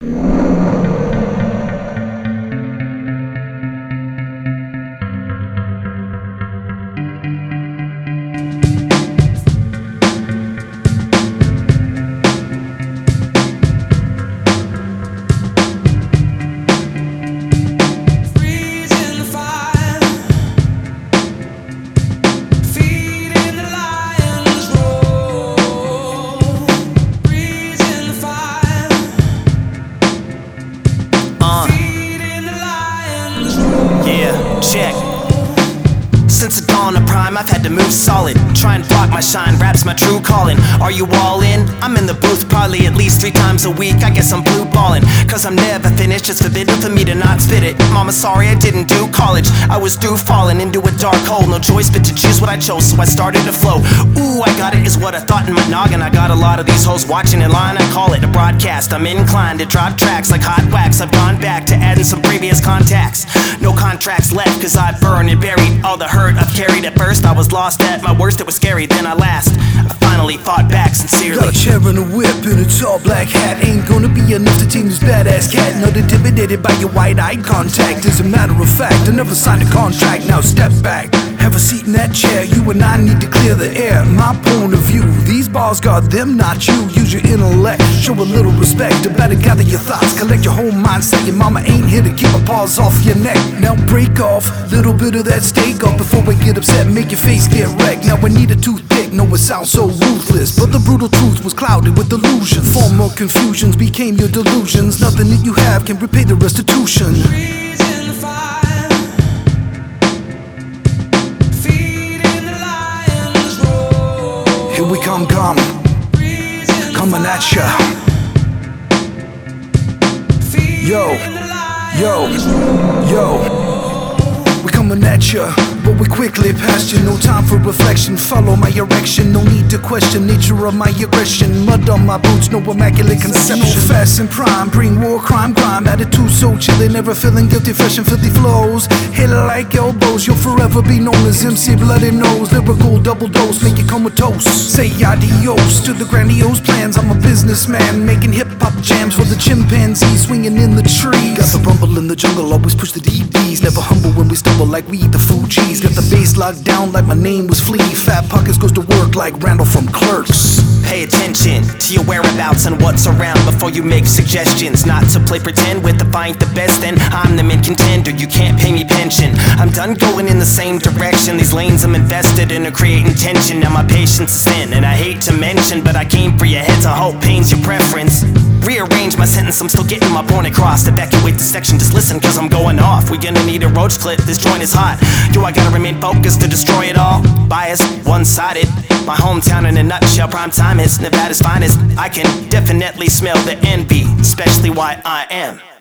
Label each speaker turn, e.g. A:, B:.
A: Freezing
B: check. Since the dawn of prime, I've had to move solid. Try and block my shine, rap's my true calling. Are you all in? I'm in the booth probably at least three times a week. I guess I'm blue balling. Cause I'm never finished, it's forbidden for me to not spit it. Mama, sorry I didn't do college. I was through falling into a dark hole. No choice but to choose what I chose, so I started to flow. Ooh, I got it, is what I thought in my noggin. I got a lot of these hoes watching in line. I call it a broadcast. I'm inclined to drop tracks like hot wax. I've gone back to adding some previous contacts. No contracts left, cause I burned and buried all the hurt carried at first. I was lost at my worst, it was scary, then I last. I finally fought back sincerely.
C: Got a chair and a whip and a tall black hat. Ain't gonna be enough to tame this badass cat. Not intimidated by your wide eye contact. As a matter of fact, I never signed a contract. Now step back. Have a seat in that chair. You and I need to clear the air. My point of view. These bars got them, not you. Use your intellect. Show a little respect. Better gather your thoughts. Collect your whole mindset. Your mama ain't here to keep her paws off your neck. Now break off. Little bit of that steak off before we get upset. Make your face get wrecked. Now I need a toothpick. No, it sounds so ruthless. But the brutal truth was clouded with delusion. Former confusions became your delusions. Nothing that you have can repay the restitution. Come, come, coming at ya. Yo, Yo, yo. We coming at ya, but we quickly past you. No time for reflection. Follow my erection. No need to question nature of my aggression. Mud on my boots, no immaculate conception. No fast and prime, bring war, crime, grime. Attitude so chilly, never feeling guilty, fresh and filthy flows. Hit like elbows, you'll forever be known as MC Bloody Nose. Lyrical double dose, make you comatose. Say adios to the grandiose plans. I'm a businessman, making hip hop jams for the chimpanzees swinging in the trees. Got the rumble in the jungle, always push the DBs. Never humble when we stumble like we eat the food cheese. Got the bass locked down like my name was Flea. Fat pockets goes to work like Randall from Clerks.
B: Pay attention to your whereabouts and what's around before you make suggestions. Not to play pretend with the find the best, then I'm the main contender. You can't pay me pension. I'm done going in the same direction. These lanes I'm invested in are creating tension. Now my patience is thin, and I hate to mention, but I came for your heads. I hope pain's your preference. Rearrange my sentence, I'm still getting my point across. Evacuate the section, just listen, cause I'm going off. We gonna need a roach clip, this joint is hot. Do I gotta remain focused to destroy it all? Biased, one sided. My hometown in a nutshell, Prime Tyme is Nevada's finest. I can definitely smell the envy, especially why I am.